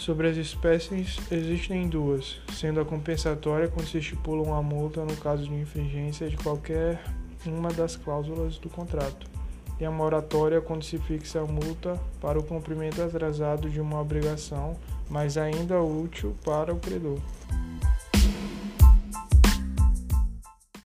Sobre as espécies, existem duas, sendo a compensatória quando se estipula uma multa no caso de infringência de qualquer uma das cláusulas do contrato, e a moratória quando se fixa a multa para o cumprimento atrasado de uma obrigação, mas ainda útil para o credor.